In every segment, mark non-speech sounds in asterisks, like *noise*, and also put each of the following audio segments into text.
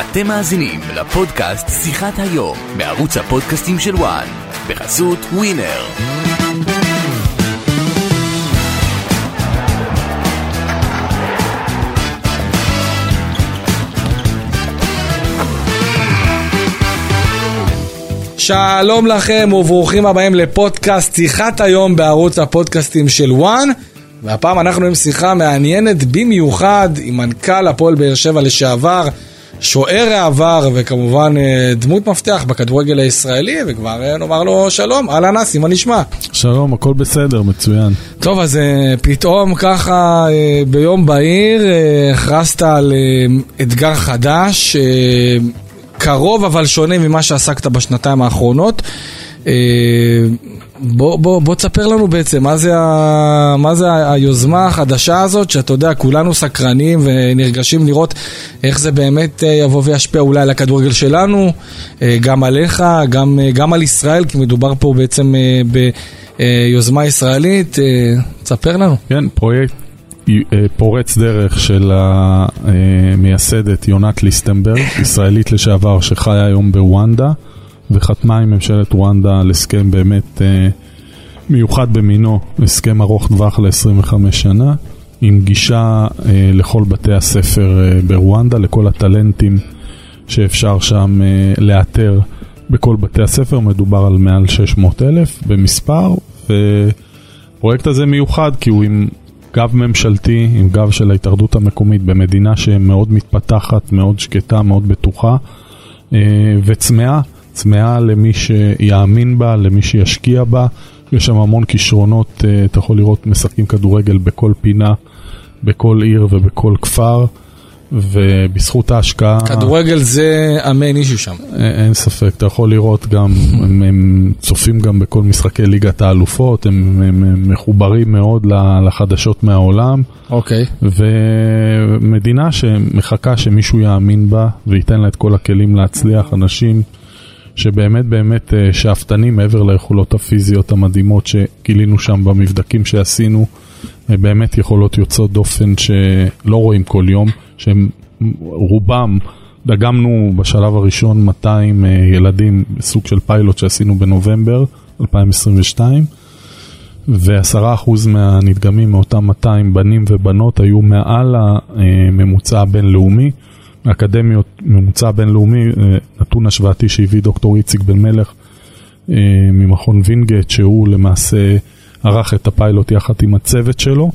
אתם מאזינים לפודקאסט שיחת היום בערוץ הפודקאסטים של וואן בחסות ווינר. שלום לכם וברוכים הבאים לפודקאסט שיחת היום בערוץ הפודקאסטים של וואן והפעם אנחנו עם שיחה מעניינת במיוחד עם מנכ"ל הפועל באר שבע לשעבר, שוער העבר וכמובן אה, דמות מפתח בכדורגל הישראלי וכבר אה, נאמר לו שלום, אהלן אסי, מה נשמע? שלום, הכל בסדר, מצוין. טוב, אז אה, פתאום ככה ביום בהיר הכרזת על אתגר חדש, קרוב אבל שונה ממה שעסקת בשנתיים האחרונות. בוא, בוא, בוא תספר לנו בעצם מה זה, ה, מה זה היוזמה החדשה הזאת, שאתה יודע, כולנו סקרנים ונרגשים לראות איך זה באמת אה, יבוא וישפיע אולי על הכדורגל שלנו, אה, גם עליך, גם, אה, גם על ישראל, כי מדובר פה בעצם ביוזמה ישראלית. תספר לנו. כן, פרויקט פורץ דרך של המייסדת יונת ליסטנברג, ישראלית לשעבר שחיה היום בוונדה. וחתמה עם ממשלת רואנדה על הסכם באמת אה, מיוחד במינו, הסכם ארוך טווח ל-25 שנה, עם גישה אה, לכל בתי הספר אה, ברואנדה, לכל הטלנטים שאפשר שם אה, לאתר בכל בתי הספר, מדובר על מעל 600 אלף במספר, והפרויקט הזה מיוחד כי הוא עם גב ממשלתי, עם גב של ההתאחדות המקומית במדינה שמאוד מתפתחת, מאוד שקטה, מאוד בטוחה אה, וצמאה. צמאה למי שיאמין בה, למי שישקיע בה. יש שם המון כישרונות, אה, אתה יכול לראות משחקים כדורגל בכל פינה, בכל עיר ובכל כפר, ובזכות ההשקעה... כדורגל זה המיין אישו שם. אין ספק, אתה יכול לראות גם, הם, הם צופים גם בכל משחקי ליגת האלופות, הם, הם, הם מחוברים מאוד לחדשות מהעולם. אוקיי. Okay. ומדינה שמחכה שמישהו יאמין בה וייתן לה את כל הכלים להצליח, אנשים... שבאמת באמת אה, שאפתנים מעבר ליכולות הפיזיות המדהימות שגילינו שם במבדקים שעשינו, אה, באמת יכולות יוצאות דופן שלא רואים כל יום, שהם רובם, דגמנו בשלב הראשון 200 אה, ילדים בסוג של פיילוט שעשינו בנובמבר 2022. ועשרה אחוז מהנדגמים מאותם 200 בנים ובנות היו מעל הממוצע הבינלאומי. אקדמיות, ממוצע בינלאומי, אה, נתון השוואתי שהביא דוקטור איציק בן מלך אה, ממכון וינגייט, שהוא למעשה ערך את הפיילוט יחד עם הצוות שלו.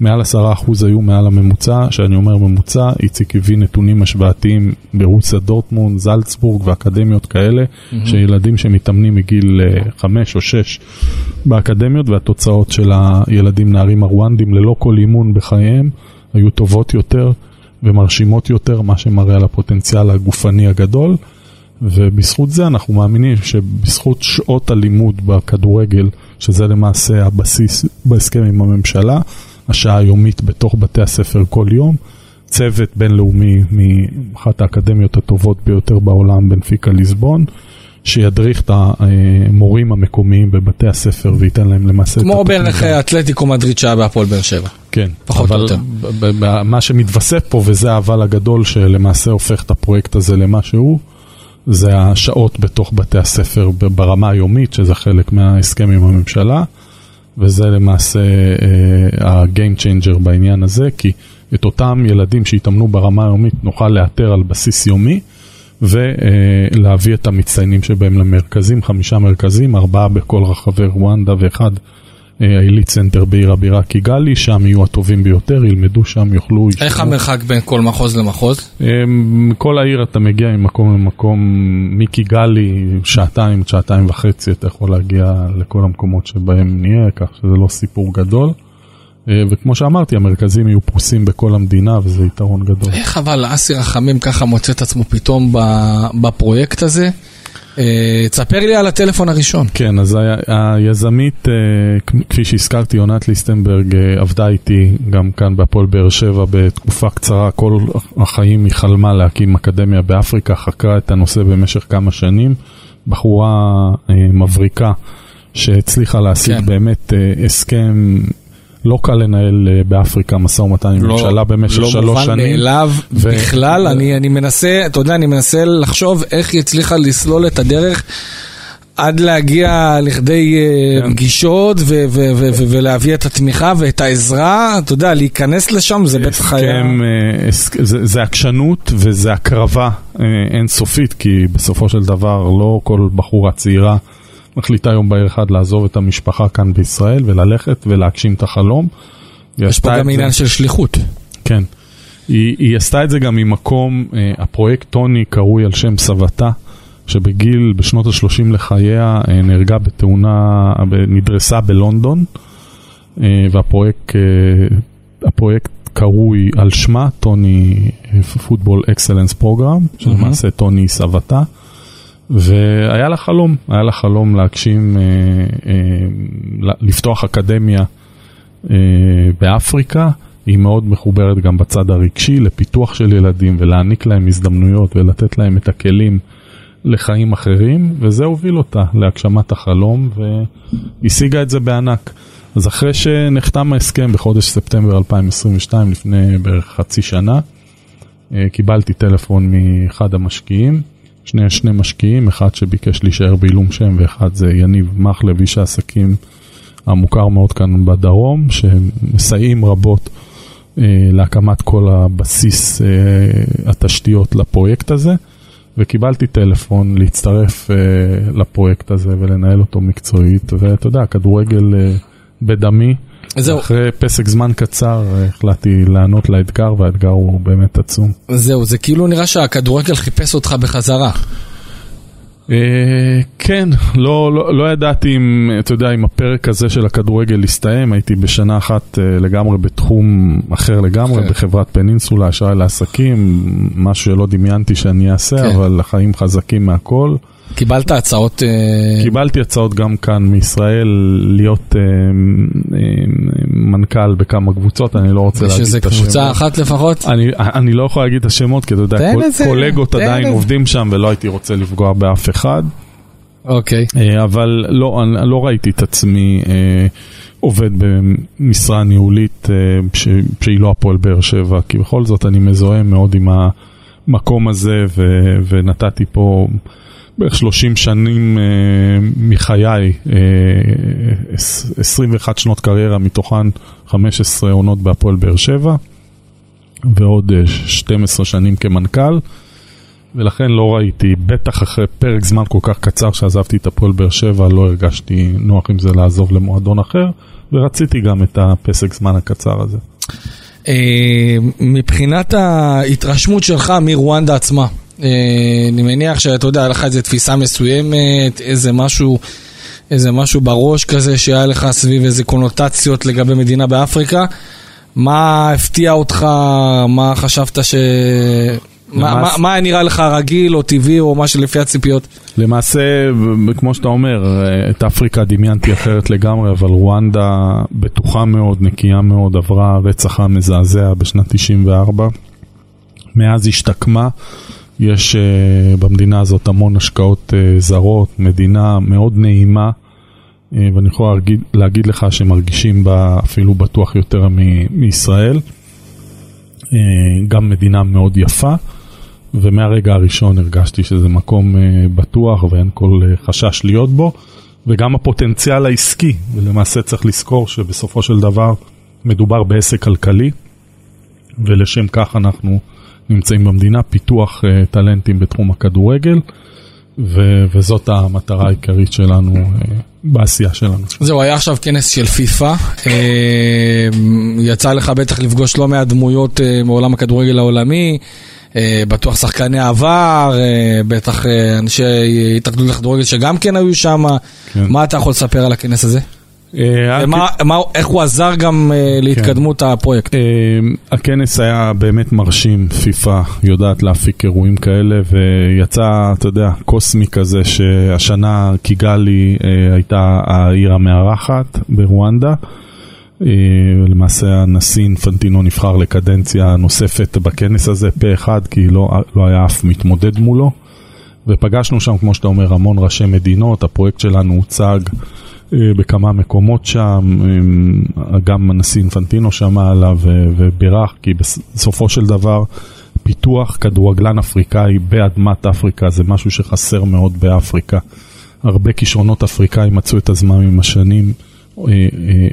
מעל עשרה אחוז היו מעל הממוצע, שאני אומר ממוצע, איציק הביא נתונים השוואתיים ברוסיה דורטמונד, זלצבורג ואקדמיות כאלה, mm-hmm. שילדים שמתאמנים מגיל אה, חמש או שש באקדמיות, והתוצאות של הילדים נערים הרואנדים ללא כל אימון בחייהם היו טובות יותר. ומרשימות יותר, מה שמראה על הפוטנציאל הגופני הגדול. ובזכות זה אנחנו מאמינים שבזכות שעות הלימוד בכדורגל, שזה למעשה הבסיס בהסכם עם הממשלה, השעה היומית בתוך בתי הספר כל יום, צוות בינלאומי מאחת האקדמיות הטובות ביותר בעולם, בנפיקה ליסבון, שידריך את המורים המקומיים בבתי הספר וייתן להם למעשה את התוכנית. כמו בערך אתלטיקו מדריד שהיה בהפועל באר שבע. כן. פחות או יותר. מה שמתווסף פה, וזה האבל הגדול שלמעשה הופך את הפרויקט הזה למה שהוא, זה השעות בתוך בתי הספר ברמה היומית, שזה חלק מההסכם עם הממשלה, וזה למעשה ה-game changer בעניין הזה, כי את אותם ילדים שהתאמנו ברמה היומית נוכל לאתר על בסיס יומי. ולהביא את המצטיינים שבהם למרכזים, חמישה מרכזים, ארבעה בכל רחבי רואנדה ואחד ה elite center בעיר הבירה קיגאלי, שם יהיו הטובים ביותר, ילמדו שם, יוכלו... איך ישמעו. המרחק בין כל מחוז למחוז? מכל העיר אתה מגיע ממקום למקום, מקיגאלי, שעתיים, שעתיים וחצי, אתה יכול להגיע לכל המקומות שבהם נהיה, כך שזה לא סיפור גדול. אה, וכמו שאמרתי, המרכזים יהיו פרוסים בכל המדינה, וזה יתרון גדול. איך אבל אסי רחמים ככה מוצא את עצמו פתאום בפרויקט הזה? אה, תספר לי על הטלפון הראשון. כן, אז היזמית, אה, כפי שהזכרתי, עונת ליסטנברג עבדה איתי גם כאן בהפועל באר שבע בתקופה קצרה, כל החיים היא חלמה להקים אקדמיה באפריקה, חקרה את הנושא במשך כמה שנים. בחורה מבריקה שהצליחה להשיג כן. באמת הסכם לא קל לנהל אה, באפריקה משא ומתן עם ממשלה במשך לא שלוש מובן שנים. מאליו ו- בכלל, אני, אני מנסה, אתה יודע, אני מנסה לחשוב איך היא הצליחה לסלול את הדרך עד להגיע לכדי אה, כן. פגישות ו- ו- ו- ו- ולהביא את התמיכה ואת העזרה, אתה יודע, להיכנס לשם זה בטח היה... אה, זה, זה עקשנות וזה הקרבה אינסופית, כי בסופו של דבר לא כל בחורה צעירה מחליטה יום בהיר אחד לעזוב את המשפחה כאן בישראל וללכת ולהגשים את החלום. יש פה גם עניין זה- של שליחות. כן. היא, היא עשתה את זה גם ממקום, אה, הפרויקט טוני קרוי על שם סבתה, שבגיל, בשנות ה-30 לחייה, אה, נהרגה בתאונה, נדרסה בלונדון, אה, והפרויקט אה, הפרויקט קרוי על שמה, טוני פוטבול אקסלנס פרוגרם, שלמעשה טוני סבתה. והיה לה חלום, היה לה חלום להגשים, אה, אה, לפתוח אקדמיה אה, באפריקה. היא מאוד מחוברת גם בצד הרגשי לפיתוח של ילדים ולהעניק להם הזדמנויות ולתת להם את הכלים לחיים אחרים, וזה הוביל אותה להגשמת החלום והשיגה את זה בענק. אז אחרי שנחתם ההסכם בחודש ספטמבר 2022, לפני בערך חצי שנה, קיבלתי טלפון מאחד המשקיעים, שני, שני משקיעים, אחד שביקש להישאר בעילום שם ואחד זה יניב מחלב, איש העסקים המוכר מאוד כאן בדרום, שמסייעים רבות אה, להקמת כל הבסיס, אה, התשתיות לפרויקט הזה, וקיבלתי טלפון להצטרף אה, לפרויקט הזה ולנהל אותו מקצועית, ואתה יודע, כדורגל אה, בדמי. זהו, אחרי פסק זמן קצר אה, החלטתי לענות לאתגר, והאתגר הוא באמת עצום. זהו, זה כאילו נראה שהכדורגל חיפש אותך בחזרה. אה, כן, לא, לא, לא ידעתי אם, אתה יודע, אם הפרק הזה של הכדורגל הסתיים, הייתי בשנה אחת אה, לגמרי בתחום אחר לגמרי, כן. בחברת פנינסולה, אשראי לעסקים, משהו שלא דמיינתי שאני אעשה, כן. אבל החיים חזקים מהכל. קיבלת הצעות... אה, קיבלתי הצעות גם כאן מישראל להיות אה, אה, מנכ"ל בכמה קבוצות, אני לא רוצה להגיד את השמות. קבוצה אחת לפחות? אני, אני לא יכול להגיד את השמות, כי אתה יודע, קולגות עדיין. עובדים שם ולא הייתי רוצה לפגוע באף אחד. אוקיי. אבל לא, לא ראיתי את עצמי עובד במשרה ניהולית ש, שהיא לא הפועל באר שבע, כי בכל זאת אני מזוהה מאוד עם המקום הזה ו, ונתתי פה בערך 30 שנים אה, מחיי, אה, עש- 21 שנות קריירה, מתוכן 15 עונות בהפועל באר שבע, ועוד אה, 12 שנים כמנכ"ל. ולכן לא ראיתי, בטח אחרי פרק זמן כל כך קצר שעזבתי את הפועל באר שבע, לא הרגשתי נוח עם זה לעזוב למועדון אחר, ורציתי גם את הפסק זמן הקצר הזה. אה, מבחינת ההתרשמות שלך מרואנדה עצמה, אה, אני מניח שאתה יודע, היה לך איזו תפיסה מסוימת, איזה משהו, איזה משהו בראש כזה שהיה לך סביב איזה קונוטציות לגבי מדינה באפריקה. מה הפתיע אותך, מה חשבת ש... מה, למעשה- מה, מה היה נראה לך רגיל או טבעי או מה שלפי הציפיות? למעשה, כמו שאתה אומר, את אפריקה דמיינתי אחרת לגמרי, אבל רואנדה בטוחה מאוד, נקייה מאוד, עברה רצח עם מזעזע בשנת 94. מאז השתקמה, יש uh, במדינה הזאת המון השקעות uh, זרות, מדינה מאוד נעימה, uh, ואני יכול להגיד, להגיד לך שמרגישים בה אפילו בטוח יותר מ- מישראל. Uh, גם מדינה מאוד יפה. ומהרגע הראשון הרגשתי שזה מקום uh, בטוח ואין כל uh, חשש להיות בו, וגם הפוטנציאל העסקי, ולמעשה צריך לזכור שבסופו של דבר מדובר בעסק כלכלי, ולשם כך אנחנו נמצאים במדינה, פיתוח uh, טלנטים בתחום הכדורגל, ו- וזאת המטרה העיקרית שלנו uh, בעשייה שלנו. זהו, היה עכשיו כנס של פיפא. אה, יצא לך בטח לפגוש לא מעט דמויות אה, מעולם הכדורגל העולמי. אה, בטוח שחקני עבר, אה, בטח אה, אנשי התאחדות לכדורגל שגם כן היו שם. כן. מה אתה יכול לספר על הכנס הזה? ומה- מה- איך הוא עזר גם אה, להתקדמות הפרויקט? אה, הכנס היה באמת מרשים, פיפא יודעת להפיק אירועים כאלה, ויצא, אתה יודע, קוסמי כזה, שהשנה קיגאלי אה, הייתה העיר המארחת ברואנדה. אה, למעשה הנשיא אינפנטינו נבחר לקדנציה נוספת בכנס הזה פה אחד, כי לא, לא היה אף מתמודד מולו. ופגשנו שם, כמו שאתה אומר, המון ראשי מדינות, הפרויקט שלנו הוצג אה, בכמה מקומות שם, אה, גם הנשיא אינפנטינו שמע עליו ובירך, כי בסופו של דבר פיתוח כדורגלן אפריקאי באדמת אפריקה זה משהו שחסר מאוד באפריקה. הרבה כישרונות אפריקאים מצאו את הזמן עם השנים,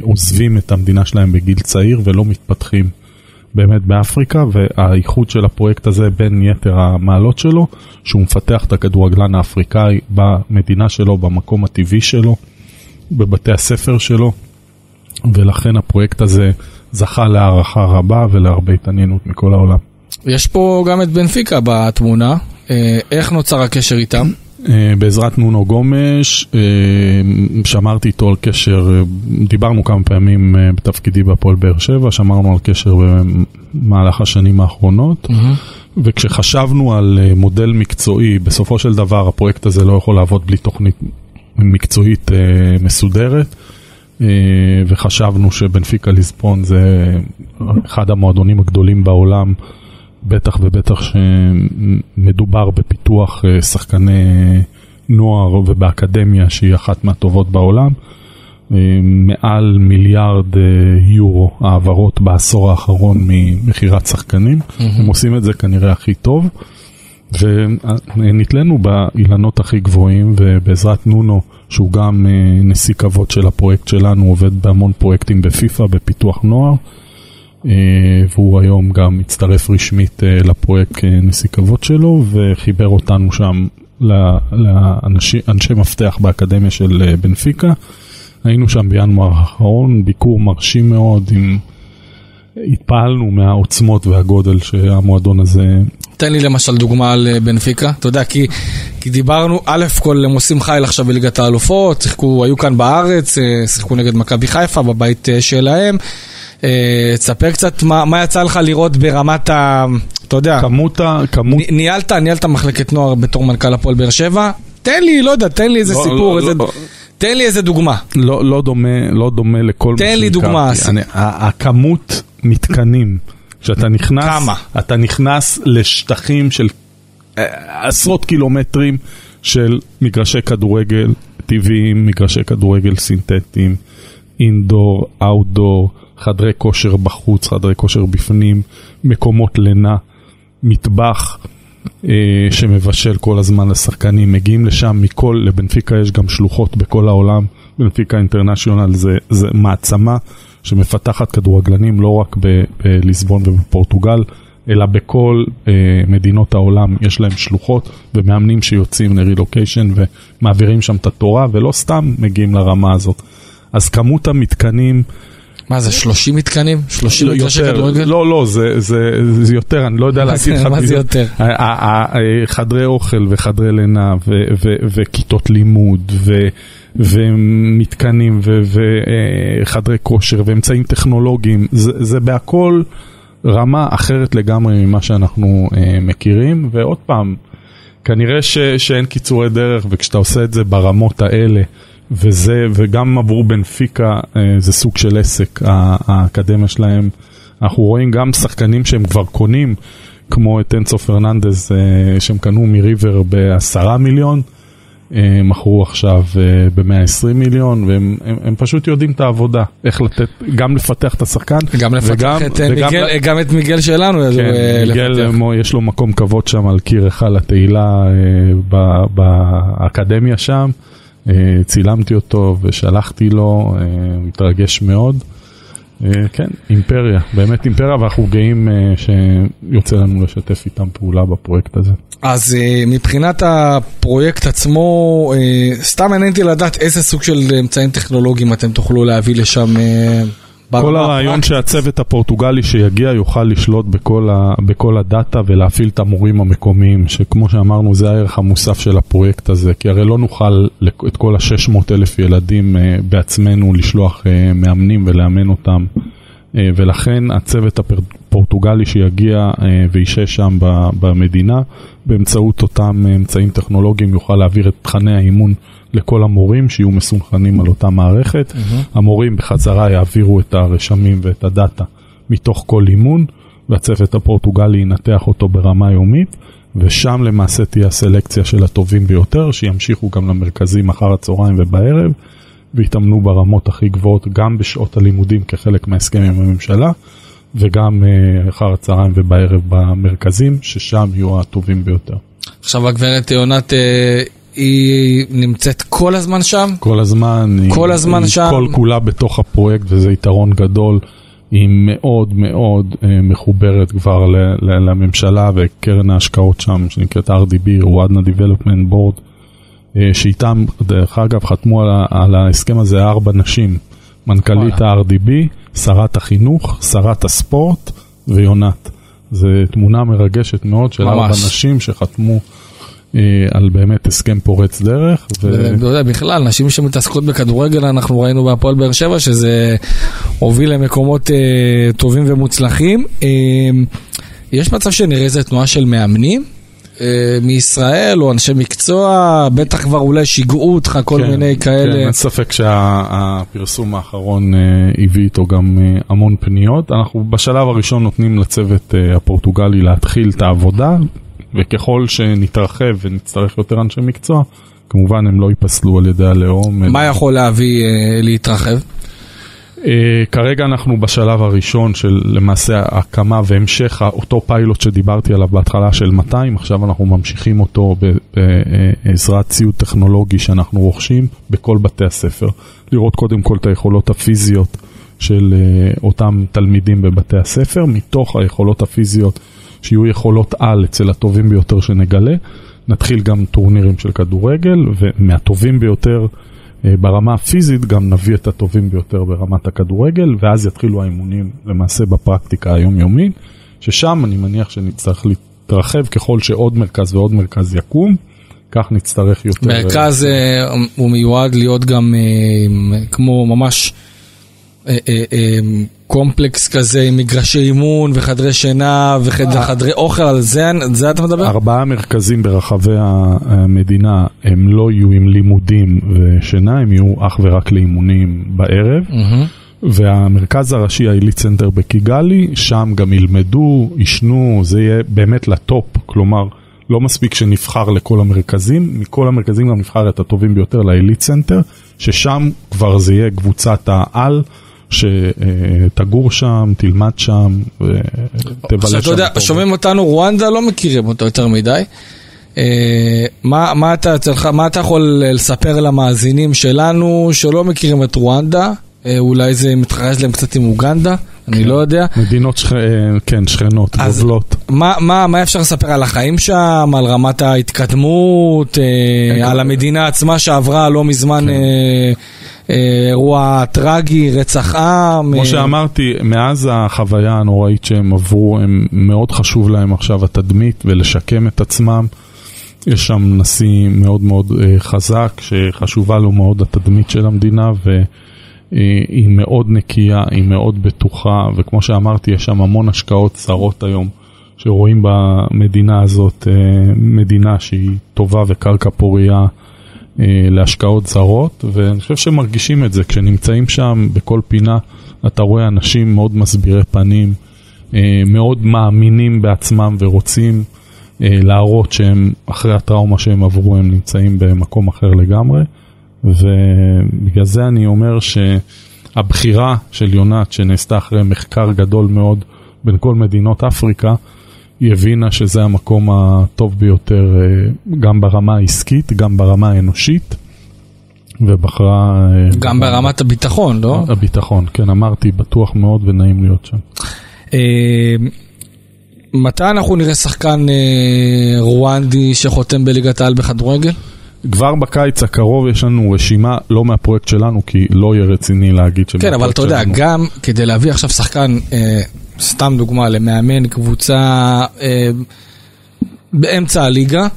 עוזבים את המדינה שלהם בגיל צעיר ולא מתפתחים. באמת באפריקה, והאיחוד של הפרויקט הזה בין יתר המעלות שלו, שהוא מפתח את הכדורגלן האפריקאי במדינה שלו, במקום הטבעי שלו, בבתי הספר שלו, ולכן הפרויקט הזה זכה להערכה רבה ולהרבה התעניינות מכל העולם. יש פה גם את בנפיקה בתמונה, אה, איך נוצר הקשר איתם? אה, בעזרת נונו גומש, אה, שמרתי איתו על קשר, דיברנו כמה פעמים בתפקידי בהפועל באר שבע, שמרנו על קשר במהלך השנים האחרונות, mm-hmm. וכשחשבנו על מודל מקצועי, בסופו של דבר הפרויקט הזה לא יכול לעבוד בלי תוכנית מקצועית מסודרת. וחשבנו שבנפיקה ליסבון זה אחד המועדונים הגדולים בעולם בטח ובטח שמדובר בפיתוח אה, שחקני נוער ובאקדמיה שהיא אחת מהטובות בעולם. אה, מעל מיליארד אה, יורו העברות בעשור האחרון ממכירת שחקנים. Mm-hmm. הם עושים את זה כנראה הכי טוב. ונתלינו באילנות הכי גבוהים ובעזרת נונו שהוא גם נשיא כבוד של הפרויקט שלנו עובד בהמון פרויקטים בפיפ"א בפיתוח נוער אה, והוא היום גם הצטרף רשמית אה, לפרויקט כנשיא כבוד שלו וחיבר אותנו שם לאנשי מפתח באקדמיה של אה, בנפיקה. היינו שם בינואר האחרון, ביקור מרשים מאוד, עם... התפעלנו מהעוצמות והגודל שהמועדון הזה... תן לי למשל דוגמה על בנפיקה, אתה יודע, כי, כי דיברנו, א' כל הם עושים חייל עכשיו בליגת האלופות, שיחקו, היו כאן בארץ, שיחקו נגד מכבי חיפה בבית שלהם. אה, תספר קצת מה, מה יצא לך לראות ברמת ה... אתה יודע, כמות ה... כמות... ניהלת, ניהלת מחלקת נוער בתור מנכ"ל הפועל באר שבע, תן לי, לא יודע, תן לי איזה לא, סיפור, לא, איזה... לא. תן לי איזה דוגמה. לא, לא, דומה, לא דומה לכל מה תן לי דוגמה. אני, הכמות מתקנים, כשאתה נכנס, כמה? אתה נכנס לשטחים של אה, עשרות קילומטרים של מגרשי כדורגל טבעיים, מגרשי כדורגל סינתטיים, אינדור, אאוטדור, חדרי כושר בחוץ, חדרי כושר בפנים, מקומות לינה, מטבח אה, שמבשל כל הזמן לשחקנים, מגיעים לשם מכל, לבנפיקה יש גם שלוחות בכל העולם, בנפיקה אינטרנשיונל זה, זה מעצמה שמפתחת כדורגלנים לא רק בליסבון ובפורטוגל, אלא בכל אה, מדינות העולם יש להם שלוחות ומאמנים שיוצאים לרילוקיישן ומעבירים שם את התורה ולא סתם מגיעים לרמה הזאת. אז כמות המתקנים מה זה 30 מתקנים? 30 מגרשי כדורגל? לא, לא, זה, יותר, אני לא יודע *laughs* להגיד לך. מה זה יותר? חדרי אוכל וחדרי לינה וכיתות לימוד ומתקנים וחדרי כושר ואמצעים טכנולוגיים, זה, זה בהכל רמה אחרת לגמרי ממה שאנחנו אה, מכירים, ועוד פעם, כנראה שאין קיצורי דרך וכשאתה עושה את זה ברמות האלה, וזה, וגם עבור בנפיקה אה, זה סוג של עסק, האקדמיה שלהם. אנחנו רואים גם שחקנים שהם כבר קונים, כמו את אנסו פרננדז, אה, שהם קנו מריבר בעשרה מיליון, אה, מכרו עכשיו ב-120 מיליון, והם הם, הם פשוט יודעים את העבודה, איך לתת, גם לפתח את השחקן, גם לפתח וגם, את וגם, מיגל, גם את מיגל שלנו, כן, מיגל לפתח. יש לו מקום כבוד שם על קיר היכל התהילה באקדמיה שם. אה, צילמתי אותו ושלחתי לו, אה, הוא התרגש מאוד. אה, כן, אימפריה, באמת אימפריה, ואנחנו גאים שיוצא לנו לשתף איתם פעולה בפרויקט הזה. אז מבחינת הפרויקט עצמו, סתם מעניין אותי לדעת איזה סוג של אמצעים טכנולוגיים אתם תוכלו להביא לשם. כל הרעיון שהצוות הפורטוגלי שיגיע יוכל לשלוט בכל, ה, בכל הדאטה ולהפעיל את המורים המקומיים, שכמו שאמרנו זה הערך המוסף של הפרויקט הזה, כי הרי לא נוכל את כל ה-600 אלף ילדים uh, בעצמנו לשלוח uh, מאמנים ולאמן אותם, ולכן הצוות הפורטוגלי שיגיע uh, וישב שם במדינה, באמצעות אותם אמצעים טכנולוגיים יוכל להעביר את תכני האימון. לכל המורים שיהיו מסונכנים על אותה מערכת. Mm-hmm. המורים בחזרה יעבירו את הרשמים ואת הדאטה מתוך כל אימון, והצוות הפורטוגלי ינתח אותו ברמה יומית, ושם למעשה תהיה הסלקציה של הטובים ביותר, שימשיכו גם למרכזים אחר הצהריים ובערב, והתאמנו ברמות הכי גבוהות גם בשעות הלימודים כחלק מההסכם עם הממשלה וגם אה, אחר הצהריים ובערב במרכזים ששם יהיו הטובים ביותר. עכשיו הגברת יונת, אה, היא נמצאת כל הזמן שם? כל הזמן, כל היא, הזמן היא שם. כל כולה בתוך הפרויקט וזה יתרון גדול. היא מאוד מאוד אה, מחוברת כבר לממשלה וקרן ההשקעות שם שנקראת RDB, רואדנה Development Board, שאיתם, דרך אגב, חתמו על, על ההסכם הזה ארבע נשים, מנכ"לית ה-RDB, שרת החינוך, שרת הספורט ויונת. זו תמונה מרגשת מאוד של ארבע. נשים שחתמו אה, על באמת הסכם פורץ דרך. ו... יודע, בכלל, נשים שמתעסקות בכדורגל, אנחנו ראינו בהפועל באר שבע שזה הוביל למקומות אה, טובים ומוצלחים. אה, יש מצב שנראה איזה תנועה של מאמנים אה, מישראל, או אנשי מקצוע, בטח כבר אולי שיגעו אותך כל כן, מיני כן, כאלה. אין ספק שהפרסום האחרון אה, הביא איתו גם אה, המון פניות. אנחנו בשלב הראשון נותנים לצוות אה, הפורטוגלי להתחיל את העבודה, וככל שנתרחב ונצטרך יותר אנשי מקצוע, כמובן הם לא ייפסלו על ידי הלאום. מה יכול להביא אה, להתרחב? אה, כרגע אנחנו בשלב הראשון של למעשה הקמה והמשך אותו פיילוט שדיברתי עליו בהתחלה של 200, עכשיו אנחנו ממשיכים אותו בעזרת ציוד טכנולוגי שאנחנו רוכשים בכל בתי הספר. לראות קודם כל את היכולות הפיזיות של אה, אותם תלמידים בבתי הספר, מתוך היכולות הפיזיות שיהיו יכולות על אצל הטובים ביותר שנגלה. נתחיל גם טורנירים של כדורגל, ומהטובים ביותר אה, ברמה הפיזית גם נביא את הטובים ביותר ברמת הכדורגל, ואז יתחילו האימונים למעשה בפרקטיקה היומיומית, ששם אני מניח שנצטרך להתרחב ככל שעוד מרכז ועוד מרכז יקום, כך נצטרך יותר... מרכז אה, הוא מיועד להיות גם אה, כמו ממש אה, אה, אה, קומפלקס כזה עם מגרשי אימון וחדרי שינה וחדרי אוכל, על זה, על זה אתה מדבר? ארבעה מרכזים ברחבי המדינה הם לא יהיו עם לימודים ושינה, הם יהיו אך ורק לאימונים בערב. והמרכז הראשי ה elite center בקיגאלי, שם גם ילמדו, ישנו, זה יהיה באמת לטופ, כלומר, לא מספיק שנבחר לכל המרכזים, מכל המרכזים גם נבחר את הטובים ביותר ל elite center, ששם כבר זה יהיה קבוצת העל, שתגור שם, תלמד שם, ותבלה שם. אתה יודע. שומעים אותנו רואנדה, לא מכירים אותו יותר מדי. אה, מה, מה, אתה, אצלך- מה אתה יכול לספר למאזינים שלנו שלא מכירים את רואנדה? אה, אולי זה מתחרז להם קצת עם אוגנדה, אני לא יודע. מדינות, שכ... כן, שכנות, גובלות. מה, מה, מה אפשר לספר על החיים שם, על רמת ההתקדמות, אה, על המדינה עצמה שעברה לא מזמן אה, אה, אירוע טרגי, רצח עם? כמו אה, שאמרתי, מאז החוויה הנוראית שהם עברו, הם מאוד חשוב להם עכשיו התדמית ולשקם את עצמם. יש שם נשיא מאוד מאוד אה, חזק, שחשובה לו מאוד התדמית של המדינה, והיא מאוד נקייה, היא מאוד בטוחה, וכמו שאמרתי, יש שם המון השקעות זרות היום, שרואים במדינה הזאת אה, מדינה שהיא טובה וקרקע פורייה. אה, להשקעות זרות, ואני חושב שמרגישים את זה. כשנמצאים שם בכל פינה, אתה רואה אנשים מאוד מסבירי פנים, אה, מאוד מאמינים בעצמם ורוצים אה, להראות שהם, אחרי הטראומה שהם עברו, הם נמצאים במקום אחר לגמרי, ובגלל זה אני אומר שהבחירה של יונת, שנעשתה אחרי מחקר גדול מאוד בין כל מדינות אפריקה, היא הבינה שזה המקום הטוב ביותר אה, גם ברמה העסקית, גם ברמה האנושית, ובחרה... אה, גם ברמת הביטחון, לא? הביטחון, כן, אמרתי, בטוח מאוד ונעים להיות שם. אה, מתי אנחנו נראה שחקן רואנדי שחותם בליגת העל בכדורגל? כבר בקיץ הקרוב יש לנו רשימה, לא מהפרויקט שלנו, כי לא יהיה רציני להגיד כן, שמהפרויקט אבל אתה יודע, שלנו. גם כדי להביא עכשיו שחקן, אה, סתם דוגמה, למאמן קבוצה אה, באמצע הליגה,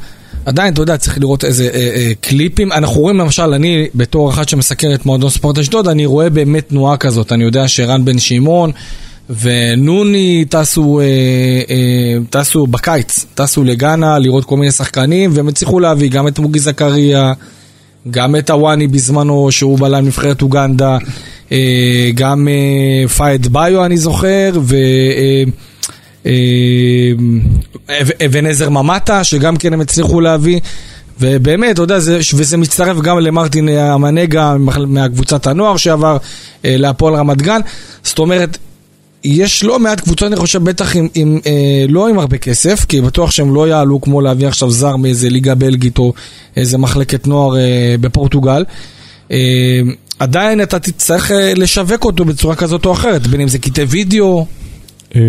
עדיין, אתה יודע, צריך לראות איזה אה, אה, קליפים. אנחנו רואים למשל, אני בתור אחד שמסקר את מועדון ספורט אשדוד, אני רואה באמת תנועה כזאת. אני יודע שרן בן שמעון ונוני טסו, אה, אה, טסו בקיץ, טסו לגאנה לראות כל מיני שחקנים, והם הצליחו להביא גם את מוגי זכריה, גם את הוואני בזמנו, שהוא בלם נבחרת אוגנדה, גם אה, פייד ביו אני זוכר, ו... אה, אה, אבן עזר ממטה, שגם כן הם הצליחו להביא. ובאמת, אתה יודע, זה, וזה מצטרף גם למרטין המנגה מהקבוצת הנוער שעבר אה, להפועל רמת גן. זאת אומרת, יש לא מעט קבוצות, אני חושב, בטח עם, עם, אה, לא עם הרבה כסף, כי בטוח שהם לא יעלו כמו להביא עכשיו זר מאיזה ליגה בלגית או איזה מחלקת נוער אה, בפורטוגל. אה, עדיין אתה תצטרך אה, לשווק אותו בצורה כזאת או אחרת, בין אם זה קטעי וידאו. אה,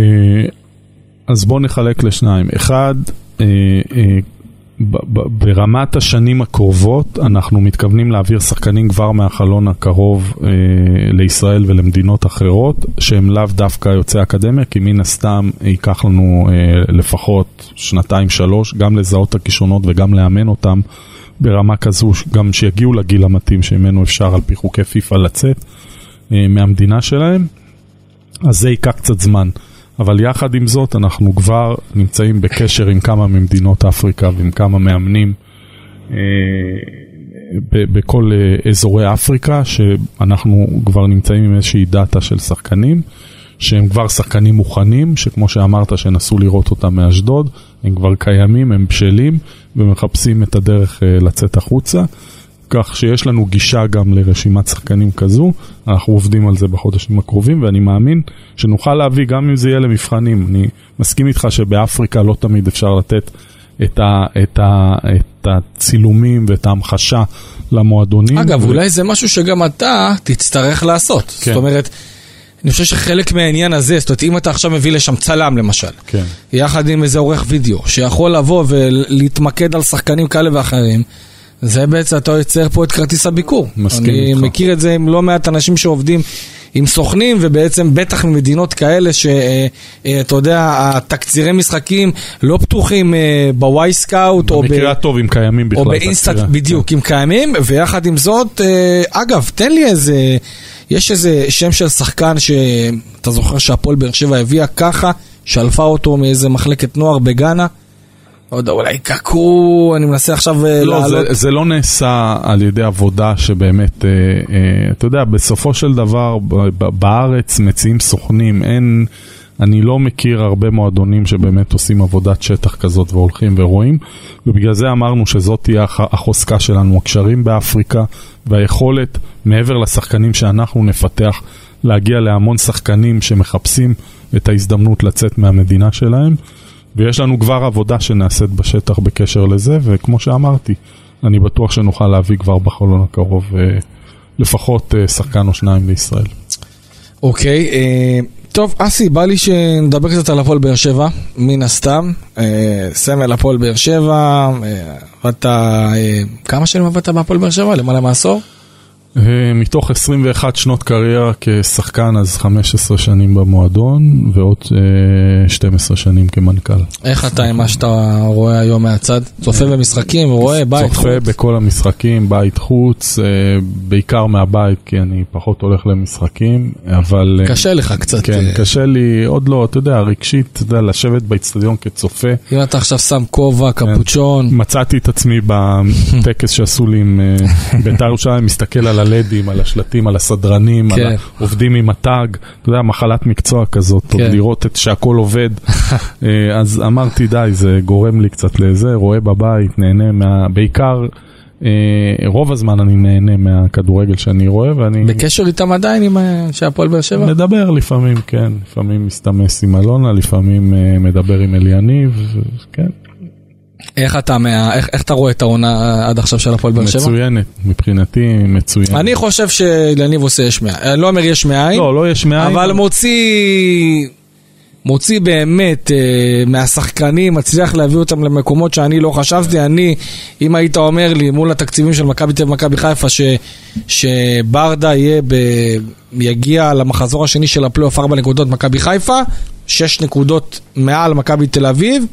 אז בואו נחלק לשניים. אחד, אה, ברמת השנים הקרובות אנחנו מתכוונים להעביר שחקנים כבר מהחלון הקרוב לישראל ולמדינות אחרות שהם לאו דווקא יוצאי אקדמיה כי מן הסתם ייקח לנו לפחות שנתיים שלוש גם לזהות את הכישרונות וגם לאמן אותם ברמה כזו גם שיגיעו לגיל המתאים שממנו אפשר על פי חוקי פיפ"א לצאת אה, מהמדינה שלהם אז זה ייקח קצת זמן. אבל יחד עם זאת אנחנו כבר נמצאים בקשר עם כמה ממדינות אפריקה ועם כמה מאמנים אה, בכל אה, אזורי אפריקה, שאנחנו כבר נמצאים עם איזושהי דאטה של שחקנים, שהם כבר שחקנים מוכנים, שכמו שאמרת שנסו לראות אותם מאשדוד, הם כבר קיימים, הם בשלים ומחפשים את הדרך אה, לצאת החוצה. כך שיש לנו גישה גם לרשימת שחקנים כזו, אנחנו עובדים על זה בחודשים הקרובים ואני מאמין שנוכל להביא גם אם זה יהיה למבחנים. אני מסכים איתך שבאפריקה לא תמיד אפשר לתת את, ה, את, ה, את הצילומים ואת ההמחשה למועדונים. אגב, ו... אולי זה משהו שגם אתה תצטרך לעשות. כן. זאת אומרת, אני חושב שחלק מהעניין הזה, זאת אומרת, אם אתה עכשיו מביא לשם צלם למשל, כן. יחד עם איזה עורך וידאו, שיכול לבוא ולהתמקד על שחקנים כאלה ואחרים, זה בעצם, אתה יוצר פה את כרטיס הביקור. מסכים אני איתך. מכיר את זה עם לא מעט אנשים שעובדים עם סוכנים, ובעצם בטח ממדינות כאלה שאתה יודע, התקצירי משחקים לא פתוחים אה, ב Wyscout, או. במקרה הטוב אם קיימים בכלל. או ב InStat. בדיוק, אם קיימים, ויחד עם זאת, אה, אגב, תן לי איזה, יש איזה שם של שחקן שאתה זוכר שהפועל באר שבע הביאה ככה, שלפה אותו מאיזה מחלקת נוער בגאנה. לא יודע, אולי קקו, אני מנסה עכשיו אה, לא, לעלות. זה, זה לא נעשה על ידי עבודה שבאמת, אה, אה, אתה יודע, בסופו של דבר בארץ מציעים סוכנים, אין, אני לא מכיר הרבה מועדונים שבאמת עושים עבודת שטח כזאת והולכים ורואים, ובגלל זה אמרנו שזאת תהיה הח- החוזקה שלנו, הקשרים באפריקה והיכולת, מעבר לשחקנים שאנחנו נפתח, להגיע להמון שחקנים שמחפשים את ההזדמנות לצאת מהמדינה שלהם. ויש לנו כבר עבודה שנעשית בשטח בקשר לזה, וכמו שאמרתי, אני בטוח שנוכל להביא כבר בחלון הקרוב אה, לפחות אה, שחקן או שניים לישראל. אוקיי, אה, טוב, אסי, בא לי שנדבר קצת על הפועל באר שבע, מן הסתם. אה, סמל הפועל באר שבע, אה, עבדת, אה, כמה שנים עבדת בהפועל באר שבע? למעלה מעשור? אה, מתוך 21 שנות קריירה כשחקן, אז 15 שנים במועדון, ועוד אה, 12 שנים כמנכ"ל. איך אתה עם מה שאתה רואה היום מהצד? צופה במשחקים, רואה בית, צופה חוץ? בכל המשחקים, בית חוץ, אה, בעיקר מהבית, כי אני פחות הולך למשחקים, אבל... אה, קשה לך קצת. כן, אה, קשה לי, עוד לא, אתה יודע, רגשית, אתה יודע, לשבת באצטדיון כצופה. אם אתה עכשיו שם כובע, קפוצ'ון, מצאתי את עצמי בטקס שעשו לי עם אה, בית"ר ירושלים, מסתכל על הלדים, על השלטים, על הסדרנים, על כן. העובדים עם הטאג, אתה יודע, מחלת מקצוע כזאת, עוד כן. לראות את שהכל עובד. *laughs* אה, אז אמרתי, די, זה גורם לי קצת לזה, רואה בבית, נהנה מה... בעיקר, אה, רוב הזמן אני נהנה מהכדורגל שאני רואה, ואני... בקשר איתם עדיין עם אה, שהפועל באר שבע? מדבר לפעמים, כן, לפעמים מסתמס עם אלונה, לפעמים מדבר עם אליניב, כן, איך אתה מה- איך איך אתה רואה את העונה עד עכשיו של הפועל באר שבע? מצוינת, מבחינתי מצוינת. אני חושב שלניב עושה יש מאין. אני לא אומר יש מאין, לא, לא יש מאין. אבל מוציא... מוציא באמת אה, מהשחקנים, מצליח להביא אותם למקומות שאני לא חשבתי. אני, אם היית אומר לי מול התקציבים של מכבי תל אביב ומכבי חיפה, ש, שברדה יהיה ב, יגיע למחזור השני של הפלייאוף 4 נקודות מכבי חיפה, 6 נקודות מעל מכבי תל אביב,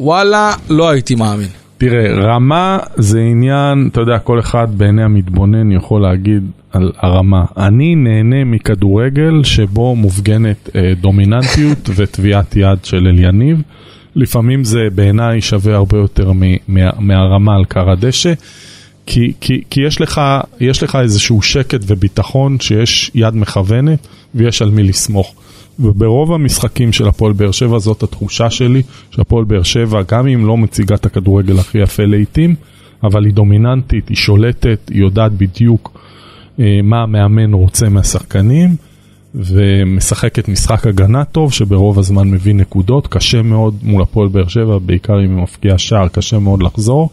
וואלה, לא הייתי מאמין. תראה, רמה זה עניין, אתה יודע, כל אחד בעיני המתבונן יכול להגיד על הרמה. אני נהנה מכדורגל שבו מופגנת אה, דומיננטיות *laughs* וטביעת יד של אליניב. לפעמים זה בעיניי שווה הרבה יותר מ- מה, מהרמה על כר הדשא. כי, כי, כי יש, לך, יש לך איזשהו שקט וביטחון שיש יד מכוונת ויש על מי לסמוך. וברוב המשחקים של הפועל באר שבע זאת התחושה שלי, שהפועל באר שבע, גם אם לא מציגה את הכדורגל הכי יפה לעיתים, אבל היא דומיננטית, היא שולטת, היא יודעת בדיוק אה, מה המאמן רוצה מהשחקנים, ומשחקת משחק הגנה טוב, שברוב הזמן מביא נקודות, קשה מאוד מול הפועל באר שבע, בעיקר אם היא מפקיעה שער, קשה מאוד לחזור.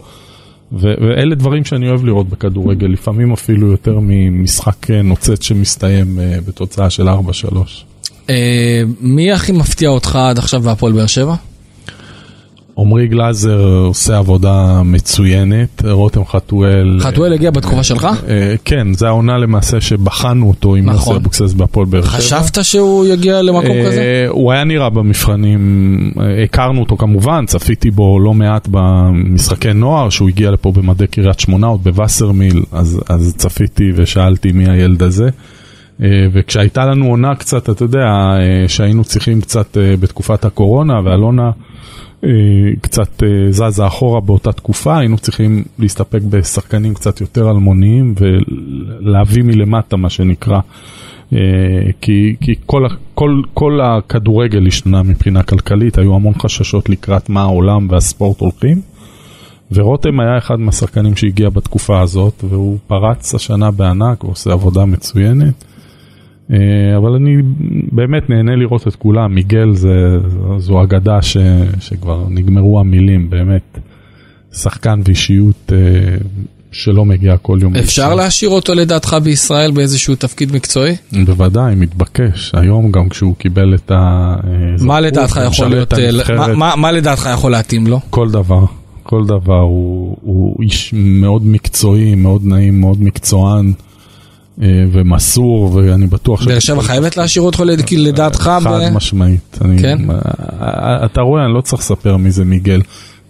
ו- ואלה דברים שאני אוהב לראות בכדורגל, לפעמים אפילו יותר ממשחק נוצץ שמסתיים uh, בתוצאה של 4-3. Uh, מי הכי מפתיע אותך עד עכשיו בהפועל באר שבע? עמרי גלאזר עושה עבודה מצוינת, רותם חתואל... חתואל הגיע בתקופה שלך? כן, זה העונה למעשה שבחנו אותו עם נכון. יוסי אבוקסס בהפועל באר שבע. חשבת שהוא יגיע למקום כזה? הוא היה נראה במבחנים, הכרנו אותו כמובן, צפיתי בו לא מעט במשחקי נוער, שהוא הגיע לפה במדי קריית שמונה, עוד בווסרמיל, אז, אז צפיתי ושאלתי מי הילד הזה. וכשהייתה לנו עונה קצת, אתה יודע, שהיינו צריכים קצת בתקופת הקורונה, ואלונה... קצת זזה אחורה באותה תקופה, היינו צריכים להסתפק בשחקנים קצת יותר אלמוניים ולהביא מלמטה מה שנקרא. כי, כי כל, כל, כל הכדורגל השתנה מבחינה כלכלית, היו המון חששות לקראת מה העולם והספורט הולכים. ורותם היה אחד מהשחקנים שהגיע בתקופה הזאת, והוא פרץ השנה בענק ועושה עבודה מצוינת. אבל אני באמת נהנה לראות את כולם, מיגל זה, זו אגדה ש, שכבר נגמרו המילים, באמת שחקן ואישיות שלא מגיע כל יום. אפשר להשאיר אותו לדעתך בישראל באיזשהו תפקיד מקצועי? בוודאי, מתבקש. היום גם כשהוא קיבל את ה... מה לדעתך יכול להיות, מה, מה, מה לדעתך יכול להתאים לו? כל דבר. כל דבר, הוא, הוא איש מאוד מקצועי, מאוד נעים, מאוד מקצוען. ומסור, ואני בטוח... באר שבע חייבת להשאיר אותך לדעתך? חד משמעית. כן? אתה רואה, אני לא צריך לספר מי זה מיגל,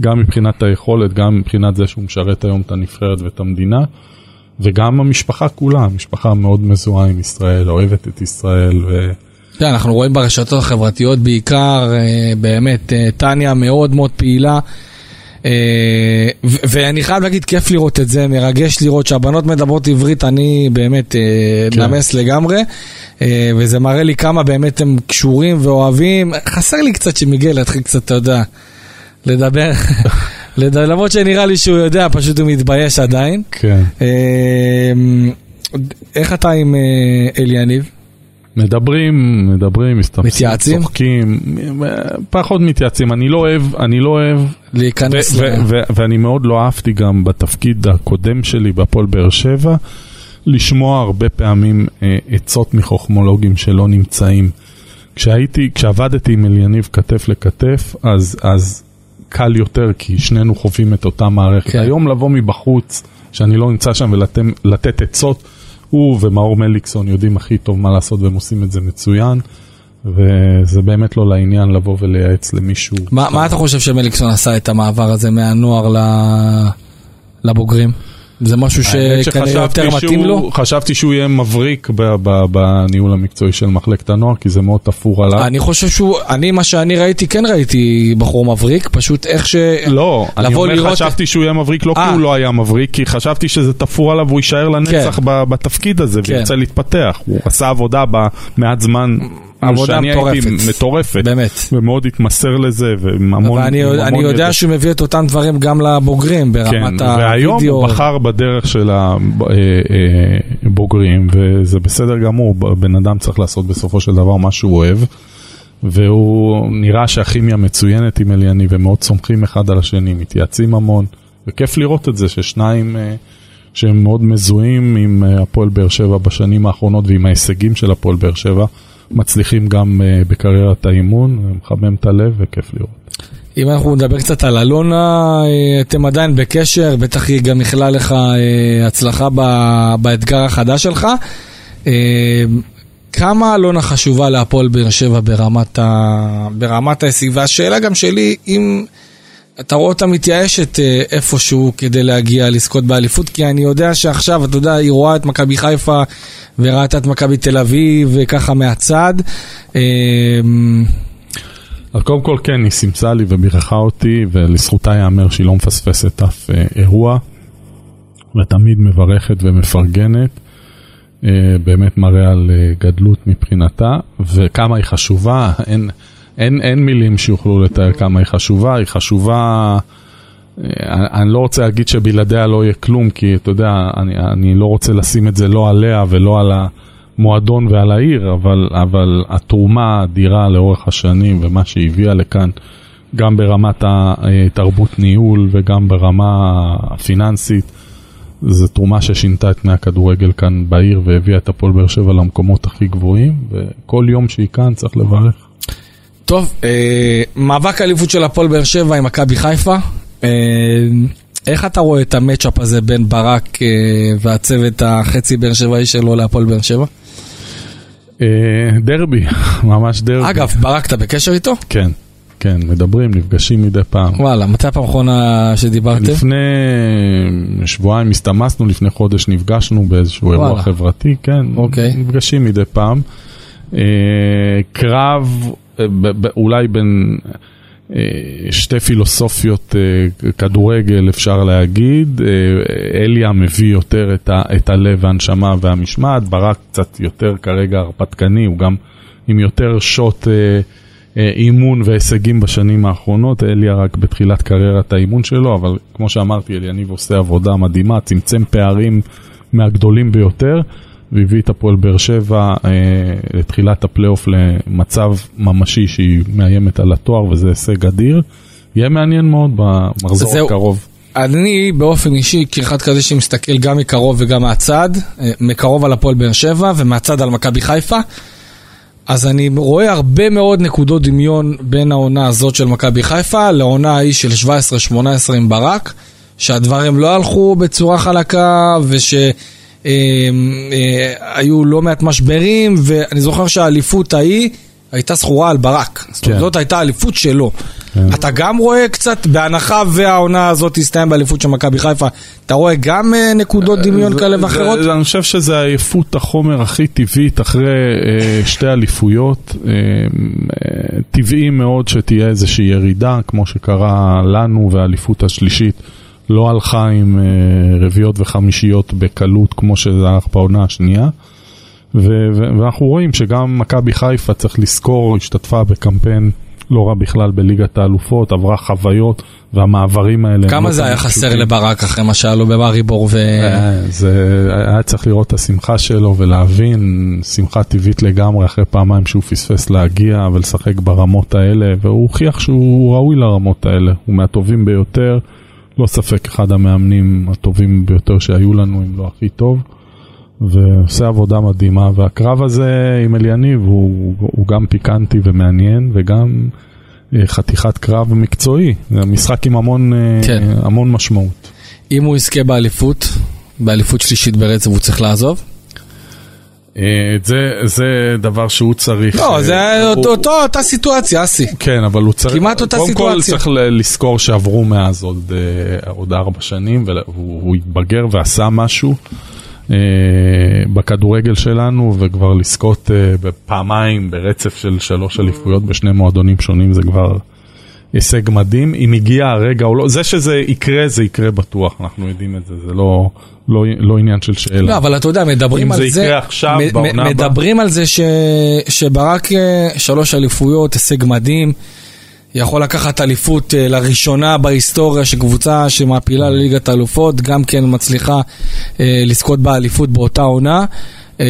גם מבחינת היכולת, גם מבחינת זה שהוא משרת היום את הנבחרת ואת המדינה, וגם המשפחה כולה, המשפחה מאוד מזוהה עם ישראל, אוהבת את ישראל. ו... כן, אנחנו רואים ברשתות החברתיות בעיקר, באמת, טניה מאוד מאוד פעילה. ואני חייב להגיד, כיף לראות את זה, מרגש לראות שהבנות מדברות עברית, אני באמת נמס לגמרי, וזה מראה לי כמה באמת הם קשורים ואוהבים. חסר לי קצת שמיגל יתחיל קצת, אתה יודע, לדבר, *laughs* למרות שנראה לי שהוא יודע, פשוט הוא מתבייש עדיין. כן. איך אתה עם אלי יניב? מדברים, מדברים, מסתפסים, מתייעצים? צוחקים, פחות מתייעצים, אני לא אוהב, אני לא אוהב, להיכנס ו- ו- ו- ואני מאוד לא אהבתי גם בתפקיד הקודם שלי בהפועל באר שבע, לשמוע הרבה פעמים אה, עצות מחוכמולוגים שלא נמצאים. כשהייתי, כשעבדתי עם אליניב כתף לכתף, אז, אז קל יותר, כי שנינו חווים את אותה מערכת. כן. היום לבוא מבחוץ, שאני לא נמצא שם ולתת עצות, הוא ומאור מליקסון יודעים הכי טוב מה לעשות והם עושים את זה מצוין. וזה באמת לא לעניין לבוא ולייעץ למישהו. מה, מה אתה חושב שמליקסון עשה את המעבר הזה מהנוער לבוגרים? זה משהו שכנראה יותר מתאים לו? חשבתי שהוא יהיה מבריק בניהול המקצועי של מחלקת הנוער, כי זה מאוד תפור עליו. אני חושב שהוא, אני מה שאני ראיתי, כן ראיתי בחור מבריק, פשוט איך ש... לא, אני אומר לראות- חשבתי שהוא יהיה מבריק לא כי אה. הוא לא היה מבריק, כי חשבתי שזה תפור עליו והוא יישאר לנצח כן. בתפקיד הזה כן. וירצה להתפתח. הוא עשה עבודה במעט זמן עבודה שאני הייתי מטורפת. מטורפת. באמת. ומאוד התמסר לזה, ועם המון ואני עם אני המון יודע ידע. שהוא מביא את אותם דברים גם לבוגרים כן, ברמת והיום הווידאו. הוא בחר בדרך של הבוגרים, וזה בסדר גמור, בן אדם צריך לעשות בסופו של דבר מה שהוא אוהב, והוא נראה שהכימיה מצוינת עם אליאני, ומאוד סומכים אחד על השני, מתייעצים המון, וכיף לראות את זה ששניים אה, שהם מאוד מזוהים עם אה, הפועל באר שבע בשנים האחרונות ועם ההישגים של הפועל באר שבע, מצליחים גם אה, בקריירת האימון, מחמם את הלב וכיף לראות. אם אנחנו נדבר קצת על אלונה, אה, אתם עדיין בקשר, בטח היא גם איחלה לך אה, הצלחה באתגר החדש שלך. כמה אלונה חשובה להפועל באר שבע ברמת, ה... ברמת ההישג? והשאלה גם שלי, אם אתה רואה אותה מתייאשת אה, איפשהו כדי להגיע לזכות באליפות, כי אני יודע שעכשיו, אתה יודע, היא רואה את מכבי חיפה וראתה את מכבי תל אביב וככה מהצד. אה, אז קודם כל כן, היא סימסה לי ובירכה אותי, ולזכותה ייאמר שהיא לא מפספסת אף אה, אירוע, ותמיד מברכת ומפרגנת. אה, באמת מראה על אה, גדלות מבחינתה, וכמה היא חשובה, אין, אין, אין מילים שיוכלו לתאר כמה היא חשובה, היא חשובה אה, אני לא רוצה להגיד שבלעדיה לא יהיה כלום, כי אתה יודע, אני, אני לא רוצה לשים את זה לא עליה ולא על המועדון ועל העיר, אבל, אבל התרומה האדירה לאורך השנים ומה שהביאה לכאן, גם ברמת התרבות ניהול וגם ברמה הפיננסית, זו תרומה ששינתה את פני הכדורגל כאן בעיר והביאה את הפועל באר שבע למקומות הכי גבוהים, וכל יום שהיא כאן צריך לברך. טוב, אה, מאבק האליפות של הפועל באר שבע עם מכבי חיפה. אה, איך אתה רואה את המצ'אפ הזה בין ברק אה, והצוות החצי באר שבעי שלו להפועל באר שבע? אה, דרבי, *laughs* ממש דרבי. אגב, ברק אתה בקשר איתו? כן, כן, מדברים, נפגשים מדי פעם. וואלה, מתי הפעם האחרונה שדיברתם? לפני שבועיים הסתמסנו, לפני חודש נפגשנו באיזשהו וואלה. אירוע חברתי, כן, אוקיי. נפגשים מדי פעם. אה, קרב, אה, אולי בין אה, שתי פילוסופיות אה, כדורגל אפשר להגיד, אה, אליה מביא יותר את, ה, את הלב והנשמה והמשמעת, ברק קצת יותר כרגע הרפתקני, הוא גם עם יותר שוט אה, אה, אימון והישגים בשנים האחרונות, אליה רק בתחילת קריירת האימון שלו, אבל כמו שאמרתי, אליניב עושה עבודה מדהימה, צמצם פערים מהגדולים ביותר. והביא את הפועל באר שבע אה, לתחילת הפלייאוף למצב ממשי שהיא מאיימת על התואר וזה הישג אדיר. יהיה מעניין מאוד במחזור זהו. הקרוב. אני באופן אישי, כאחד כזה שמסתכל גם מקרוב וגם מהצד, אה, מקרוב על הפועל באר שבע ומהצד על מכבי חיפה, אז אני רואה הרבה מאוד נקודות דמיון בין העונה הזאת של מכבי חיפה לעונה ההיא של 17-18 עם ברק, שהדברים לא הלכו בצורה חלקה וש... אה, אה, היו לא מעט משברים, ואני זוכר שהאליפות ההיא הייתה זכורה על ברק. זאת אומרת, כן. זאת הייתה האליפות שלו. כן. אתה גם רואה קצת, בהנחה והעונה הזאת תסתיים באליפות של מכבי חיפה, אתה רואה גם אה, נקודות דמיון זה- כאלה ואחרות? אני חושב שזה עייפות החומר הכי טבעית אחרי אה, שתי אליפויות. אה, אה, טבעי מאוד שתהיה איזושהי ירידה, כמו שקרה לנו, והאליפות השלישית לא הלכה עם אה, רביעיות וחמישיות בקלות, כמו שזה הלך בעונה השנייה. ו- ו- ואנחנו רואים שגם מכבי חיפה, צריך לזכור, השתתפה בקמפיין לא רע בכלל בליגת האלופות, עברה חוויות, והמעברים האלה... הם כמה לא זה היה חסר. לברק אחרי מה שהיה לו במאריבור ו... אה, זה היה צריך לראות את השמחה שלו ולהבין, שמחה טבעית לגמרי אחרי פעמיים שהוא פספס להגיע ולשחק ברמות האלה, והוא הוכיח שהוא ראוי לרמות האלה, הוא מהטובים ביותר, לא ספק אחד המאמנים הטובים ביותר שהיו לנו, אם לא הכי טוב, ועושה עבודה מדהימה, והקרב הזה עם אליניב הוא, הוא גם פיקנטי ומעניין, וגם אה, חתיכת קרב מקצועי, זה משחק עם המון, אה, כן. המון משמעות. אם הוא יזכה באליפות, באליפות שלישית ברצף הוא צריך לעזוב? אה, זה, זה דבר שהוא צריך. לא, אה, זה הוא- אותו- אותה סיטואציה, אסי. כן, אבל הוא צריך... כמעט אותה קודם כל סיטואציה. צריך לזכור שעברו מאז עוד, אה, עוד ארבע שנים, והוא הוא התבגר ועשה משהו בכדורגל שלנו, וכבר לזכות בפעמיים ברצף של שלוש אליפויות בשני מועדונים שונים זה כבר הישג מדהים. אם הגיע הרגע או לא, זה שזה יקרה, זה יקרה בטוח, אנחנו יודעים את זה, זה לא, לא, לא עניין של שאלה. לא, אבל אתה יודע, מדברים אם על זה זה... יקרה עכשיו, בעונה הבאה. מדברים על זה ש- שברק אה, שלוש אליפויות, הישג מדהים. יכול לקחת אליפות אה, לראשונה בהיסטוריה של קבוצה שמעפילה לליגת האלופות, גם כן מצליחה אה, לזכות באליפות באותה עונה. אה,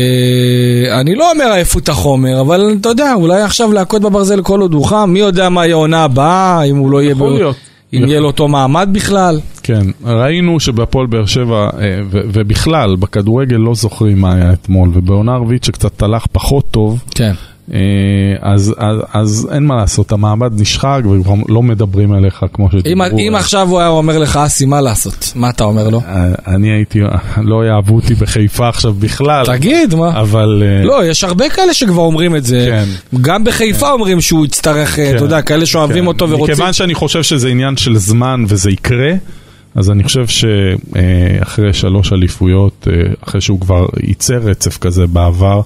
אני לא אומר עייפות החומר, אבל אתה יודע, אולי עכשיו להכות בברזל כל עוד הוא חם, מי יודע מה יהיה העונה הבאה, אם הוא לא יהיה... יכול ב- להיות. אם יהיה לו אותו מעמד בכלל. כן, ראינו שבהפועל באר שבע, אה, ובכלל, בכדורגל לא זוכרים מה היה אתמול, ובעונה ערבית שקצת הלך פחות טוב, כן. אה, אז, אז, אז אין מה לעשות, המעמד נשחק וכבר לא מדברים עליך כמו אם, שדיברו. אם עכשיו הוא היה אומר לך, אסי, מה לעשות? מה אתה אומר לו? אה, אני הייתי, לא יאהבו אותי בחיפה עכשיו בכלל, תגיד, מה? אבל... אה, לא, יש הרבה כאלה שכבר אומרים את זה. כן. גם בחיפה אומרים שהוא יצטרך, אה, אתה יודע, כאלה שאוהבים כן. אותו ורוצים. מכיוון שאני חושב שזה עניין של זמן וזה יקרה, אז אני חושב שאחרי שלוש אליפויות, אה, אחרי שהוא כבר ייצר רצף כזה בעבר,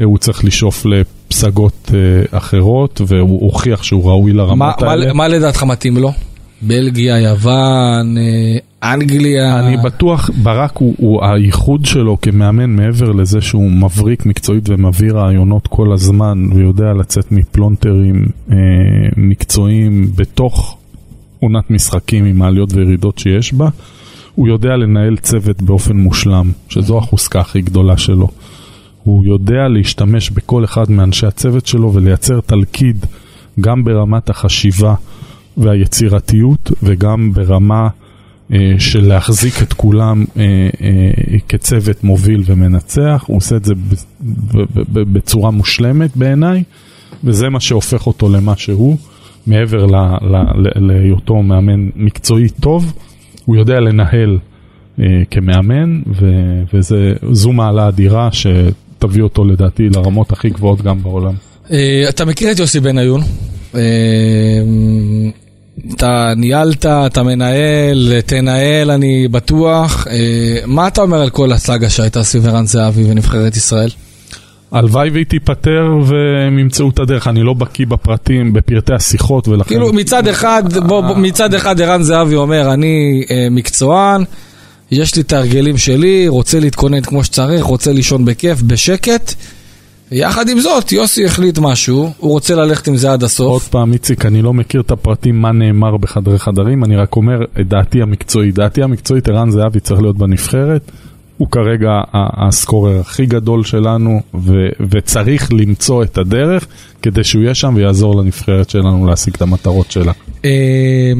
אה, הוא צריך לשאוף לפסגות אה, אחרות, והוא הוכיח שהוא ראוי מה, לרמות מה, האלה. מה לדעתך מתאים לו? בלגיה, יוון, אנגליה. אני בטוח, ברק הוא, הוא הייחוד שלו כמאמן מעבר לזה שהוא מבריק מקצועית ומביא רעיונות כל הזמן ויודע לצאת מפלונטרים אה, מקצועיים בתוך עונת משחקים עם העליות וירידות שיש בה, הוא יודע לנהל צוות באופן מושלם, שזו החוזקה הכי גדולה שלו. הוא יודע להשתמש בכל אחד מאנשי הצוות שלו ולייצר תלכיד גם ברמת החשיבה והיצירתיות וגם ברמה אה, של להחזיק את כולם אה, אה, כצוות מוביל ומנצח. הוא עושה את זה בצורה מושלמת בעיניי, וזה מה שהופך אותו למה שהוא, מעבר להיותו מאמן מקצועי טוב, הוא יודע לנהל כמאמן, וזו מעלה אדירה שתביא אותו לדעתי לרמות הכי גבוהות גם בעולם. אתה מכיר את יוסי בניון? אתה ניהלת, אתה מנהל, תנהל, אני בטוח. אה, מה אתה אומר על כל הסאגה שהייתה סביב ערן זהבי ונבחרת ישראל? הלוואי והיא תיפטר והם ימצאו את הדרך, אני לא בקיא בפרטים, בפרטי השיחות ולכן... כאילו מצד אחד, בוא, בוא, מצד אחד ערן זהבי אומר, אני אה, מקצוען, יש לי את ההרגלים שלי, רוצה להתכונן כמו שצריך, רוצה לישון בכיף, בשקט. יחד עם זאת, יוסי החליט משהו, הוא רוצה ללכת עם זה עד הסוף. עוד פעם, איציק, אני לא מכיר את הפרטים מה נאמר בחדרי חדרים, אני רק אומר את דעתי המקצועית. דעתי המקצועית, ערן זהבי צריך להיות בנבחרת. הוא כרגע הסקורר הכי גדול שלנו, ו- וצריך למצוא את הדרך כדי שהוא יהיה שם ויעזור לנבחרת שלנו להשיג את המטרות שלה. אה,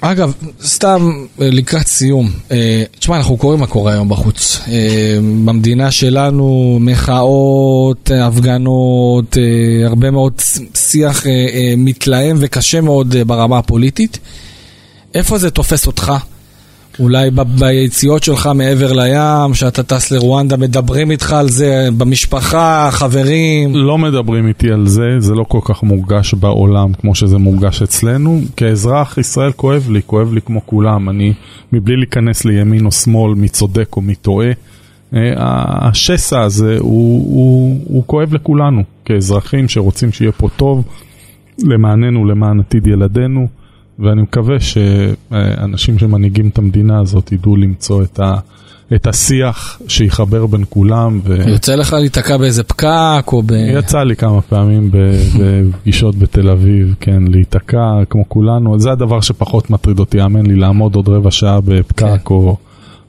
אגב, סתם אה, לקראת סיום, אה, תשמע, אנחנו קוראים מה קורה היום בחוץ. במדינה שלנו, מחאות, הפגנות, הרבה מאוד שיח מתלהם וקשה מאוד ברמה הפוליטית. איפה זה תופס אותך? אולי ביציאות שלך מעבר לים, שאתה טס לרואנדה, מדברים איתך על זה במשפחה, חברים? לא מדברים איתי על זה, זה לא כל כך מורגש בעולם כמו שזה מורגש אצלנו. כאזרח ישראל כואב לי, כואב לי כמו כולם. אני, מבלי להיכנס לימין או שמאל, מי צודק או מי טועה, אה, השסע הזה הוא, הוא, הוא כואב לכולנו, כאזרחים שרוצים שיהיה פה טוב, למעננו, למען עתיד ילדינו. ואני מקווה שאנשים שמנהיגים את המדינה הזאת ידעו למצוא את, ה, את השיח שיחבר בין כולם. ו... יוצא לך להיתקע באיזה פקק או ב... יצא לי כמה פעמים *laughs* בפגישות בתל אביב, כן, להיתקע כמו כולנו. זה הדבר שפחות מטריד אותי, האמן לי, לעמוד עוד רבע שעה בפקק כן. או...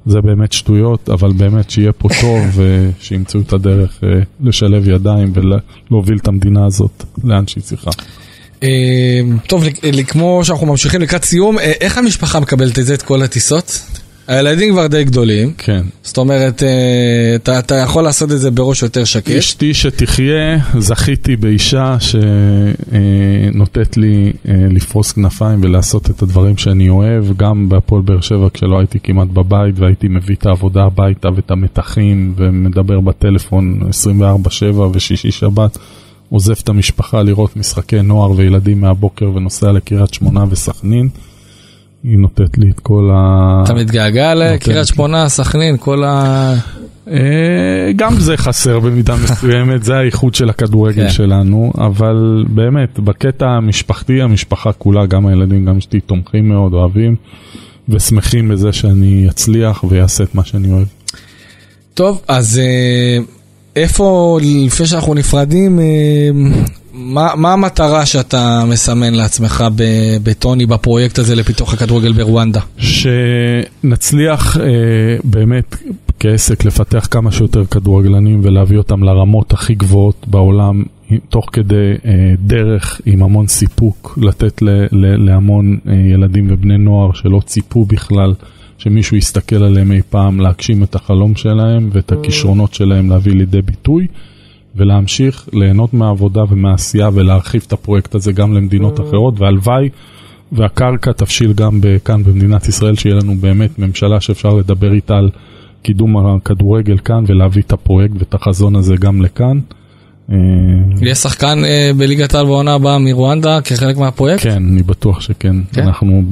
זה באמת שטויות, אבל באמת שיהיה פה טוב *laughs* ושימצאו את הדרך אה, לשלב ידיים ולהוביל את המדינה הזאת לאן שהיא צריכה. אמ, טוב, כמו שאנחנו ממשיכים לקראת סיום, אה, איך המשפחה מקבלת את זה, את כל הטיסות? הילדים כבר די גדולים. כן. זאת אומרת, אה, אתה, אתה יכול לעשות את זה בראש יותר שקט. אשתי שתחיה, זכיתי באישה שנותנת לי אה, לפרוס כנפיים ולעשות את הדברים שאני אוהב, גם בהפועל באר שבע כשלא הייתי כמעט בבית והייתי מביא את העבודה הביתה ואת המתחים ומדבר בטלפון 24/7 ושישי שבת. עוזב את המשפחה לראות משחקי נוער וילדים מהבוקר ונוסע לקריית שמונה וסכנין. היא נותנת לי את כל ה... אתה מתגעגע לקריית שמונה, סכנין, כל ה... אה, גם זה חסר במידה *laughs* מסוימת, זה האיכות של הכדורגל כן. שלנו, אבל באמת, בקטע המשפחתי, המשפחה כולה, גם הילדים, גם אשתי, תומכים מאוד, אוהבים, ושמחים בזה שאני אצליח ויעשה את מה שאני אוהב. טוב, אז אה, איפה, לפני שאנחנו נפרדים, אה, מה, מה המטרה שאתה מסמן לעצמך בטוני בפרויקט הזה לפיתוח הכדורגל ברואנדה? שנצליח אה, באמת כעסק לפתח כמה שיותר כדורגלנים ולהביא אותם לרמות הכי גבוהות בעולם, תוך כדי אה, דרך עם המון סיפוק, לתת להמון אה, ילדים ובני נוער שלא ציפו בכלל. שמישהו יסתכל עליהם אי פעם להגשים את החלום שלהם ואת הכישרונות שלהם להביא לידי ביטוי ולהמשיך ליהנות מהעבודה ומהעשייה ולהרחיב את הפרויקט הזה גם למדינות אחרות. והלוואי והקרקע תבשיל גם כאן במדינת ישראל שיהיה לנו באמת ממשלה שאפשר לדבר איתה על קידום הכדורגל כאן ולהביא את הפרויקט ואת החזון הזה גם לכאן. אה, יש שחקן אה, בליגת העל בעונה הבאה מרואנדה כחלק מהפרויקט? כן, אני בטוח שכן. כן? אנחנו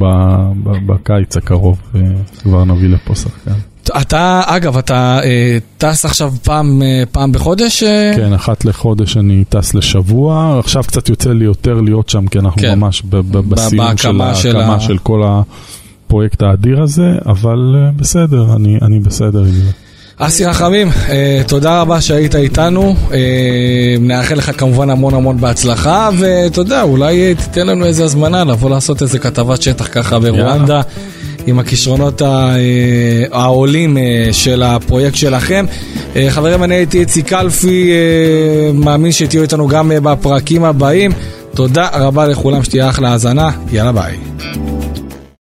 בקיץ הקרוב אה, כבר נביא לפה שחקן. אתה, אגב, אתה טס עכשיו פעם, פעם בחודש? כן, אחת לחודש אני טס לשבוע. עכשיו קצת יוצא לי יותר להיות שם, כי אנחנו כן. ממש בסיום של ההקמה של כל הפרויקט האדיר הזה, אבל בסדר, אני, אני בסדר עם זה. אסי רחמים, אה, תודה רבה שהיית איתנו. אה, נאחל לך כמובן המון המון בהצלחה, ואתה יודע, אולי תיתן לנו איזה הזמנה לבוא לעשות איזה כתבת שטח ככה ברואנדה. עם הכישרונות אה, העולים של הפרויקט שלכם. חברים, אני הייתי איציק קלפי, מאמין שתהיו איתנו גם בפרקים הבאים. תודה רבה לכולם, שתהיה אחלה האזנה, יאללה ביי.